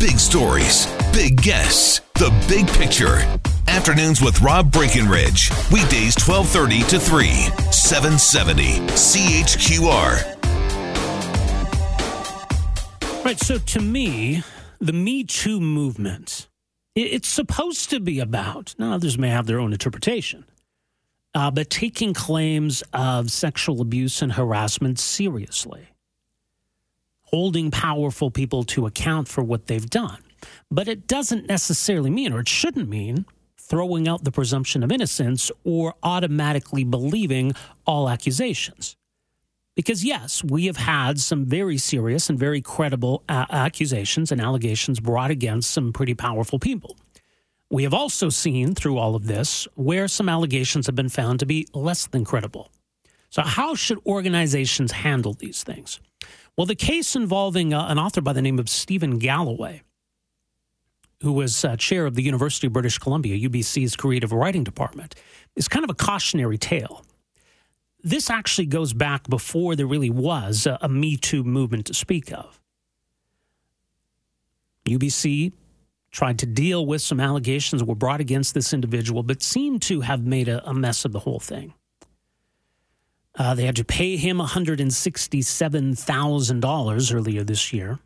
Big stories, big guests, the big picture. Afternoons with Rob Breckenridge. Weekdays 1230 to 3, 770 CHQR. Right. So to me, the Me Too movement, it's supposed to be about, now others may have their own interpretation, uh, but taking claims of sexual abuse and harassment seriously holding powerful people to account for what they've done. But it doesn't necessarily mean, or it shouldn't mean, throwing out the presumption of innocence or automatically believing all accusations. Because, yes, we have had some very serious and very credible uh, accusations and allegations brought against some pretty powerful people. We have also seen through all of this where some allegations have been found to be less than credible. So, how should organizations handle these things? Well, the case involving uh, an author by the name of Steven Galloway, who was uh, chair of the University of British Columbia, UBC's creative writing department, is kind of a cautionary tale. This actually goes back before there really was a, a Me Too movement to speak of. UBC tried to deal with some allegations that were brought against this individual, but seemed to have made a, a mess of the whole thing. Uh, they had to pay him $167,000 earlier this year.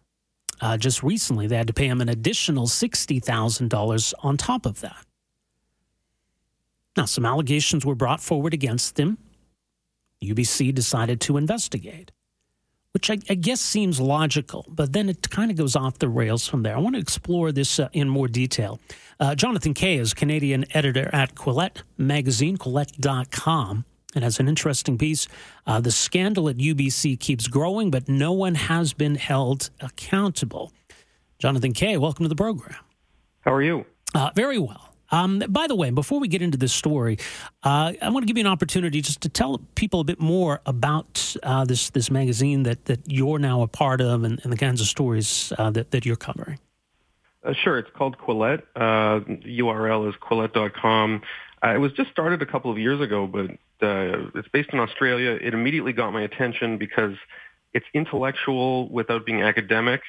Uh, just recently, they had to pay him an additional $60,000 on top of that. Now, some allegations were brought forward against him. UBC decided to investigate, which I, I guess seems logical, but then it kind of goes off the rails from there. I want to explore this uh, in more detail. Uh, Jonathan Kay is Canadian editor at Quillette Magazine, quillette.com it has an interesting piece. Uh, the scandal at UBC keeps growing, but no one has been held accountable. Jonathan Kay, welcome to the program. How are you? Uh, very well. Um, by the way, before we get into this story, uh, I want to give you an opportunity just to tell people a bit more about uh, this this magazine that, that you're now a part of and, and the kinds of stories uh, that, that you're covering. Uh, sure. It's called Quillette. Uh, URL is quillette.com. Uh, it was just started a couple of years ago, but uh, it's based in Australia. It immediately got my attention because it's intellectual without being academic.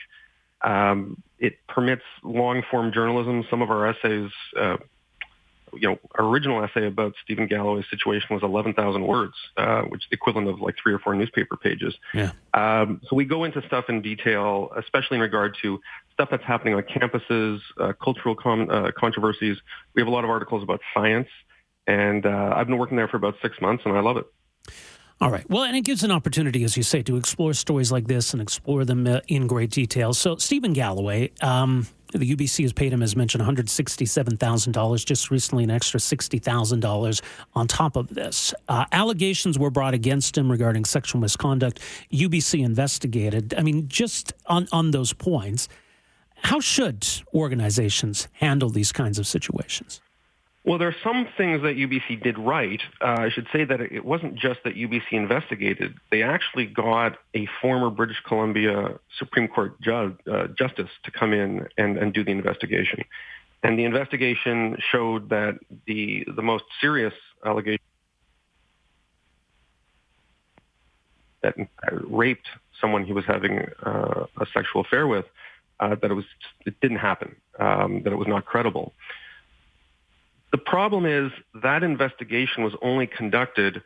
Um, it permits long-form journalism. Some of our essays, uh, you know, our original essay about Steven Galloway's situation was 11,000 words, uh, which is the equivalent of like three or four newspaper pages. Yeah. Um, so we go into stuff in detail, especially in regard to stuff that's happening on campuses, uh, cultural com- uh, controversies. We have a lot of articles about science. And uh, I've been working there for about six months, and I love it. All right. Well, and it gives an opportunity, as you say, to explore stories like this and explore them uh, in great detail. So, Steven Galloway, um, the UBC has paid him, as mentioned, $167,000, just recently an extra $60,000 on top of this. Uh, allegations were brought against him regarding sexual misconduct. UBC investigated. I mean, just on, on those points, how should organizations handle these kinds of situations? Well, there are some things that UBC did right. Uh, I should say that it wasn't just that UBC investigated. They actually got a former British Columbia Supreme Court judge, uh, justice to come in and, and do the investigation. And the investigation showed that the, the most serious allegation that raped someone he was having uh, a sexual affair with, uh, that it was it didn't happen, um, that it was not credible. The problem is that investigation was only conducted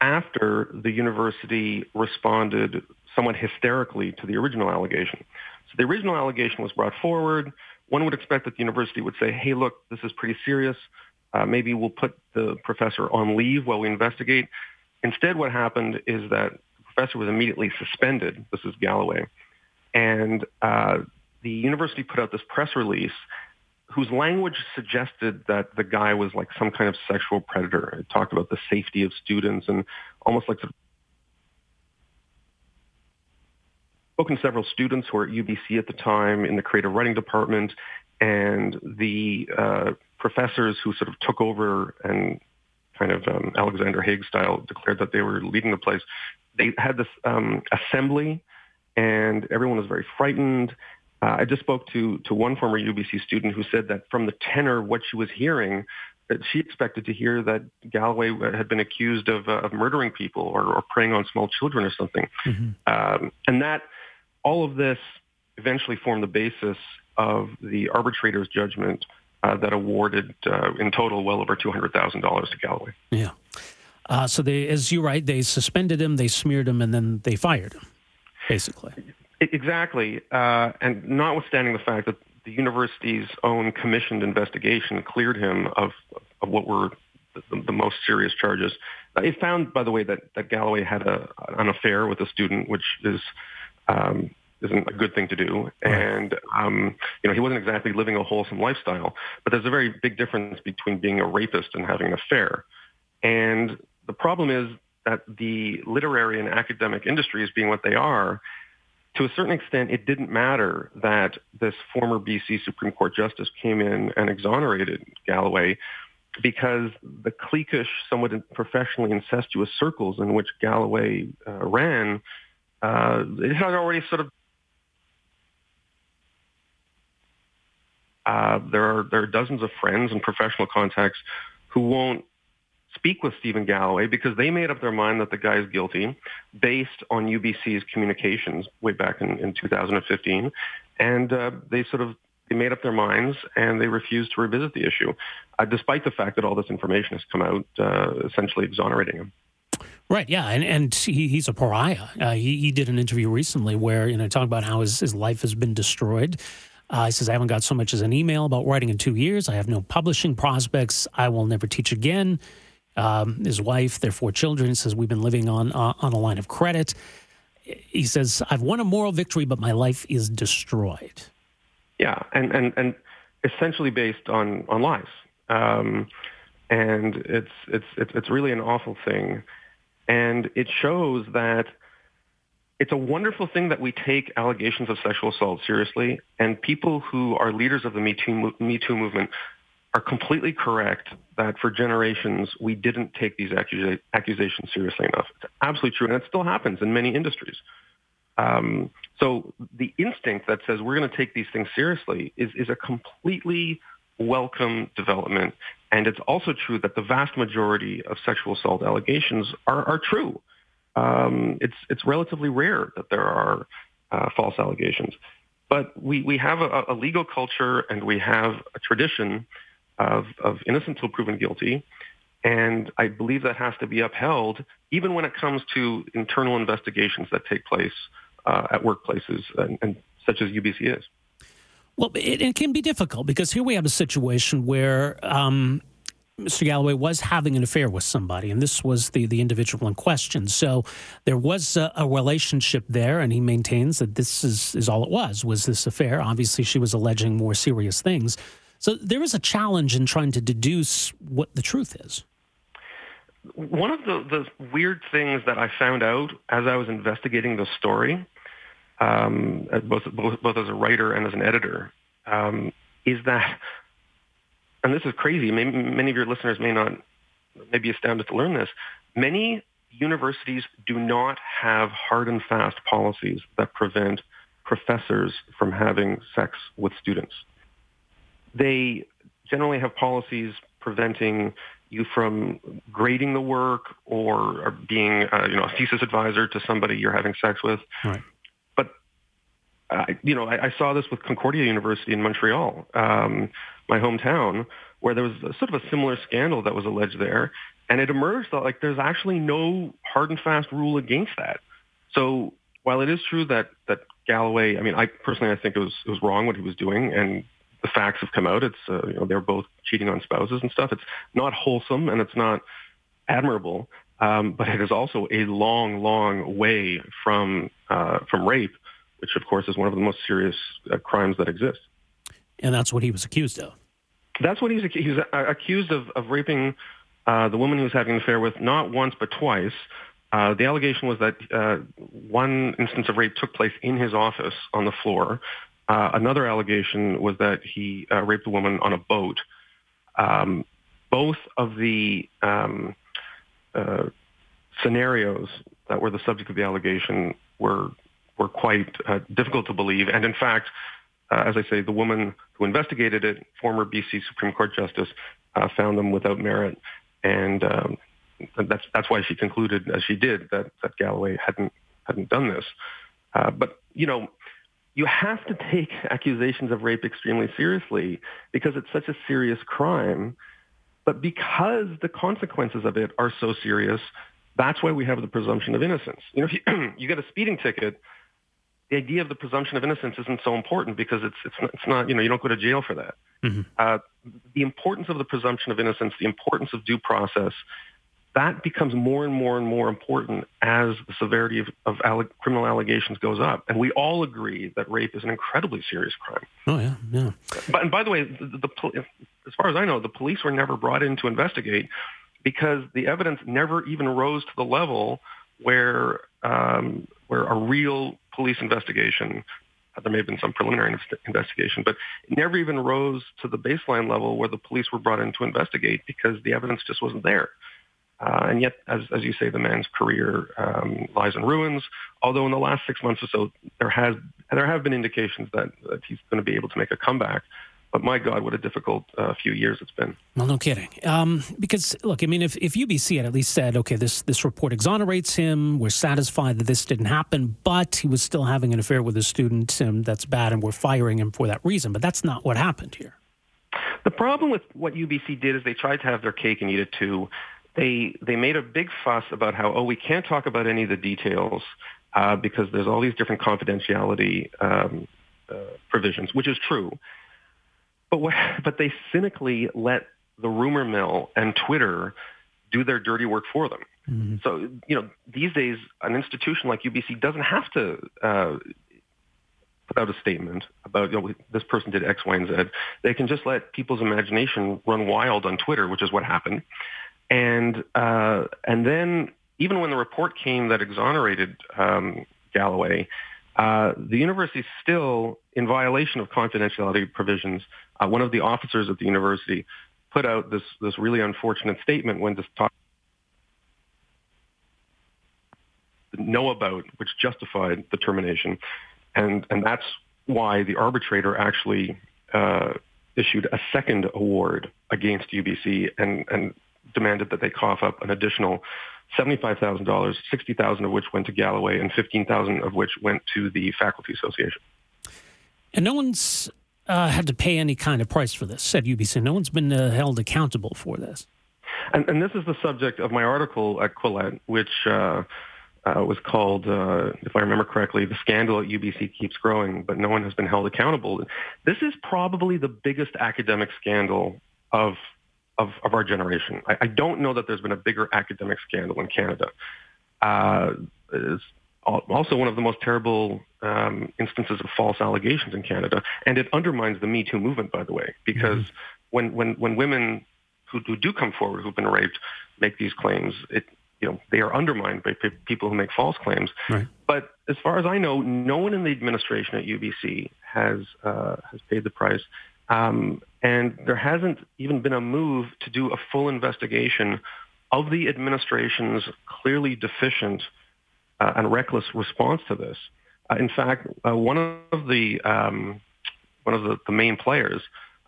after the university responded somewhat hysterically to the original allegation. So the original allegation was brought forward. One would expect that the university would say, hey, look, this is pretty serious. Uh, maybe we'll put the professor on leave while we investigate. Instead, what happened is that the professor was immediately suspended. This is Galloway. And uh, the university put out this press release whose language suggested that the guy was like some kind of sexual predator. It talked about the safety of students and almost like spoken to several students who were at UBC at the time in the creative writing department, and the uh, professors who sort of took over and kind of um, Alexander Haig style declared that they were leading the place. They had this um, assembly, and everyone was very frightened. Uh, I just spoke to to one former UBC student who said that from the tenor of what she was hearing, that she expected to hear that Galloway had been accused of, uh, of murdering people or, or preying on small children or something. Mm-hmm. Um, and that all of this eventually formed the basis of the arbitrator's judgment uh, that awarded uh, in total well over $200,000 to Galloway. Yeah. Uh, so they, as you write, they suspended him, they smeared him, and then they fired him, basically. Exactly. Uh, and notwithstanding the fact that the university's own commissioned investigation cleared him of, of what were the, the, most serious charges. It found, by the way, that, that Galloway had a, an affair with a student, which is um, isn't a good thing to do. And um, you know, he wasn't exactly living a wholesome lifestyle. But there's a very big difference between being a rapist and having an affair. And the problem is that the literary and academic industries, being what they are, to a certain extent, it didn't matter that this former BC Supreme Court justice came in and exonerated Galloway because the cliquish, somewhat professionally incestuous circles in which Galloway uh, ran, uh, it had already sort of uh, there are there are dozens of friends and professional contacts who won't speak with Steven Galloway because they made up their mind that the guy is guilty based on UBC's communications way back in, in 2015. And uh, they sort of they made up their minds and they refused to revisit the issue, uh, despite the fact that all this information has come out, uh, essentially exonerating him. Right, yeah, and and he, he's a pariah. Uh, he, he did an interview recently where you know talking about how his, his life has been destroyed. Uh, he says, I haven't got so much as an email about writing in two years. I have no publishing prospects. I will never teach again um, his wife, their four children. Says, We've been living on, uh, on a line of credit. He says, I've won a moral victory, but my life is destroyed. Yeah, and, and, and essentially based on, on lies. Um, and it's, it's, it's, it's really an awful thing. And it shows that it's a wonderful thing that we take allegations of sexual assault seriously, and people who are leaders of the Me Too, Me Too movement are completely correct that for generations we didn't take these accusa- accusations seriously enough. It's absolutely true, and it still happens in many industries. Um, so the instinct that says we're going to take these things seriously is, is a completely welcome development. And it's also true that the vast majority of sexual assault allegations are, are true. Um, it's, it's relatively rare that there are uh, false allegations. But we, we have a, a legal culture and we have a tradition of, of innocent until proven guilty. And I believe that has to be upheld, even when it comes to internal investigations that take place uh, at workplaces, and, and, such as UBC is. Well, it, it, can be difficult because here we have a situation where um, Mr. Galloway was having an affair with somebody, and this was the, the individual in question. So there was a, a, relationship there, and he maintains that this is, is all it was, was this affair. Obviously, she was alleging more serious things. So there is a challenge in trying to deduce what the truth is. One of the, the weird things that I found out as I was investigating the story, um, both, both, both as a writer and as an editor, um, is that, and this is crazy, maybe, many of your listeners may not, may be astounded to learn this, many universities do not have hard and fast policies that prevent professors from having sex with students they generally have policies preventing you from grading the work or, being, uh, you know, a thesis advisor to somebody you're having sex with. Right. But, uh, you know, I, I, saw this with Concordia University in Montreal, um, my hometown, where there was a, sort of a similar scandal that was alleged there. And it emerged that, like, there's actually no hard and fast rule against that. So while it is true that, that Galloway, I mean, I personally, I think it was, it was wrong what he was doing, and the facts have come out. It's uh, you know they're both cheating on spouses and stuff. It's not wholesome and it's not admirable, um, but it is also a long, long way from uh, from rape, which of course is one of the most serious uh, crimes that exist. And that's what he was accused of. That's what he's, he's accused of, of raping uh, the woman he was having an affair with, not once but twice. Uh, the allegation was that uh, one instance of rape took place in his office on the floor. Uh, another allegation was that he uh, raped a woman on a boat. Um, both of the um, uh, scenarios that were the subject of the allegation were were quite uh, difficult to believe, and in fact, as I say, the woman who investigated it, former BC Supreme Court Justice, found them without merit, and um, that's that's why she concluded as she did that that Galloway hadn't hadn't done this. Uh, but you know, you have to take accusations of rape extremely seriously because it's such a serious crime. But because the consequences of it are so serious, that's why we have the presumption of innocence. You know, if you, you get a speeding ticket, the idea of the presumption of innocence isn't so important because it's it's not, it's not you know you don't go to jail for that. Mm-hmm. Uh, the importance of the presumption of innocence, the importance of due process, that becomes more and more and more important as the severity of, of alle- criminal allegations goes up. And we all agree that rape is an incredibly serious crime. Oh, yeah, yeah. But, and by the way, the, the, as far as I know, the police were never brought in to investigate because the evidence never even rose to the level where, um, where a real police investigation there may have been some preliminary investigation, but it never even rose to the baseline level where the police were brought in to investigate because the evidence just wasn't there. Uh, and yet, as, as you say, the man's career um, lies in ruins. Although in the last six months or so, there has there have been indications that, that he's going to be able to make a comeback. But my God, what a difficult uh, few years it's been. Well, no kidding. Um, because look, I mean, if, if UBC had at least said, okay, this this report exonerates him, we're satisfied that this didn't happen, but he was still having an affair with a student, and that's bad, and we're firing him for that reason. But that's not what happened here. The problem with what UBC did is they tried to have their cake and eat it too they they made a big fuss about how oh we can't talk about any of the details uh, because there's all these different confidentiality um, uh, provisions, which is true. But what, but they cynically let the rumor mill and Twitter do their dirty work for them. Mm-hmm. So you know these days an institution like UBC doesn't have to. Uh, put out a statement about you know, this person did X, Y, and Z. They can just let people's imagination run wild on Twitter, which is what happened. And uh, and then even when the report came that exonerated um, Galloway, uh, the university still in violation of confidentiality provisions. Uh, one of the officers at the university put out this this really unfortunate statement when this talk know about, which justified the termination, and and that's why the arbitrator actually uh, issued a second award against UBC and and demanded that they cough up an additional $75,000, 60,000 of which went to Galloway and 15,000 of which went to the Faculty Association. And no one's uh, had to pay any kind of price for this, said UBC. No one's been uh, held accountable for this. And, and, this is the subject of my article at Quillette, which uh, uh was called, uh, if I remember correctly, The Scandal at UBC Keeps Growing, but no one has been held accountable. This is probably the biggest academic scandal of of, of our generation. I, I, don't know that there's been a bigger academic scandal in Canada. Uh, it's also one of the most terrible um, instances of false allegations in Canada, and it undermines the Me Too movement, by the way, because mm-hmm. when, when, when women who, who do come forward who've been raped make these claims, it you know they are undermined by p- people who make false claims. Right. But as far as I know, no one in the administration at UBC has uh, has paid the price. Um, and there hasn't even been a move to do a full investigation of the administration's clearly deficient uh, and reckless response to this. Uh, in fact, uh, one of the um, one of the, the main players,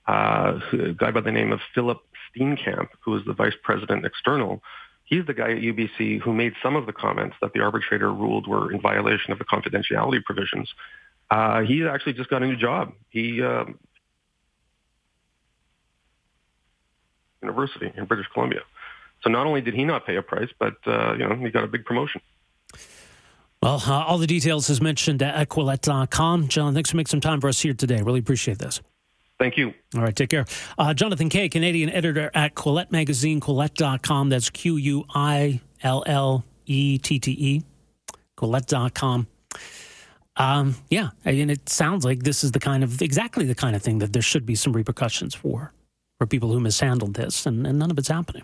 uh, a guy by the name of Philip Steenkamp, who is the vice president external, he's the guy at UBC who made some of the comments that the arbitrator ruled were in violation of the confidentiality provisions. Uh, he actually just got a new job. He um, University in British Columbia. So not only did he not pay a price, but uh, you know he got a big promotion. Well, uh, all the details as mentioned at Quillette.com. John, thanks for making some time for us here today. Really appreciate this. Thank you. All right, take care. Uh, Jonathan Kay, Canadian editor at Quillette Magazine, Quillette.com. That's Q U I L L E T T E, Quillette.com. Um, yeah, and it sounds like this is the kind of exactly the kind of thing that there should be some repercussions for for people who mishandled this, and, and none of it's happening.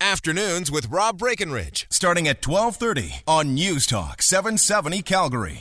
Afternoons with Rob Breckenridge, starting at 1230 on News Talk 770 Calgary.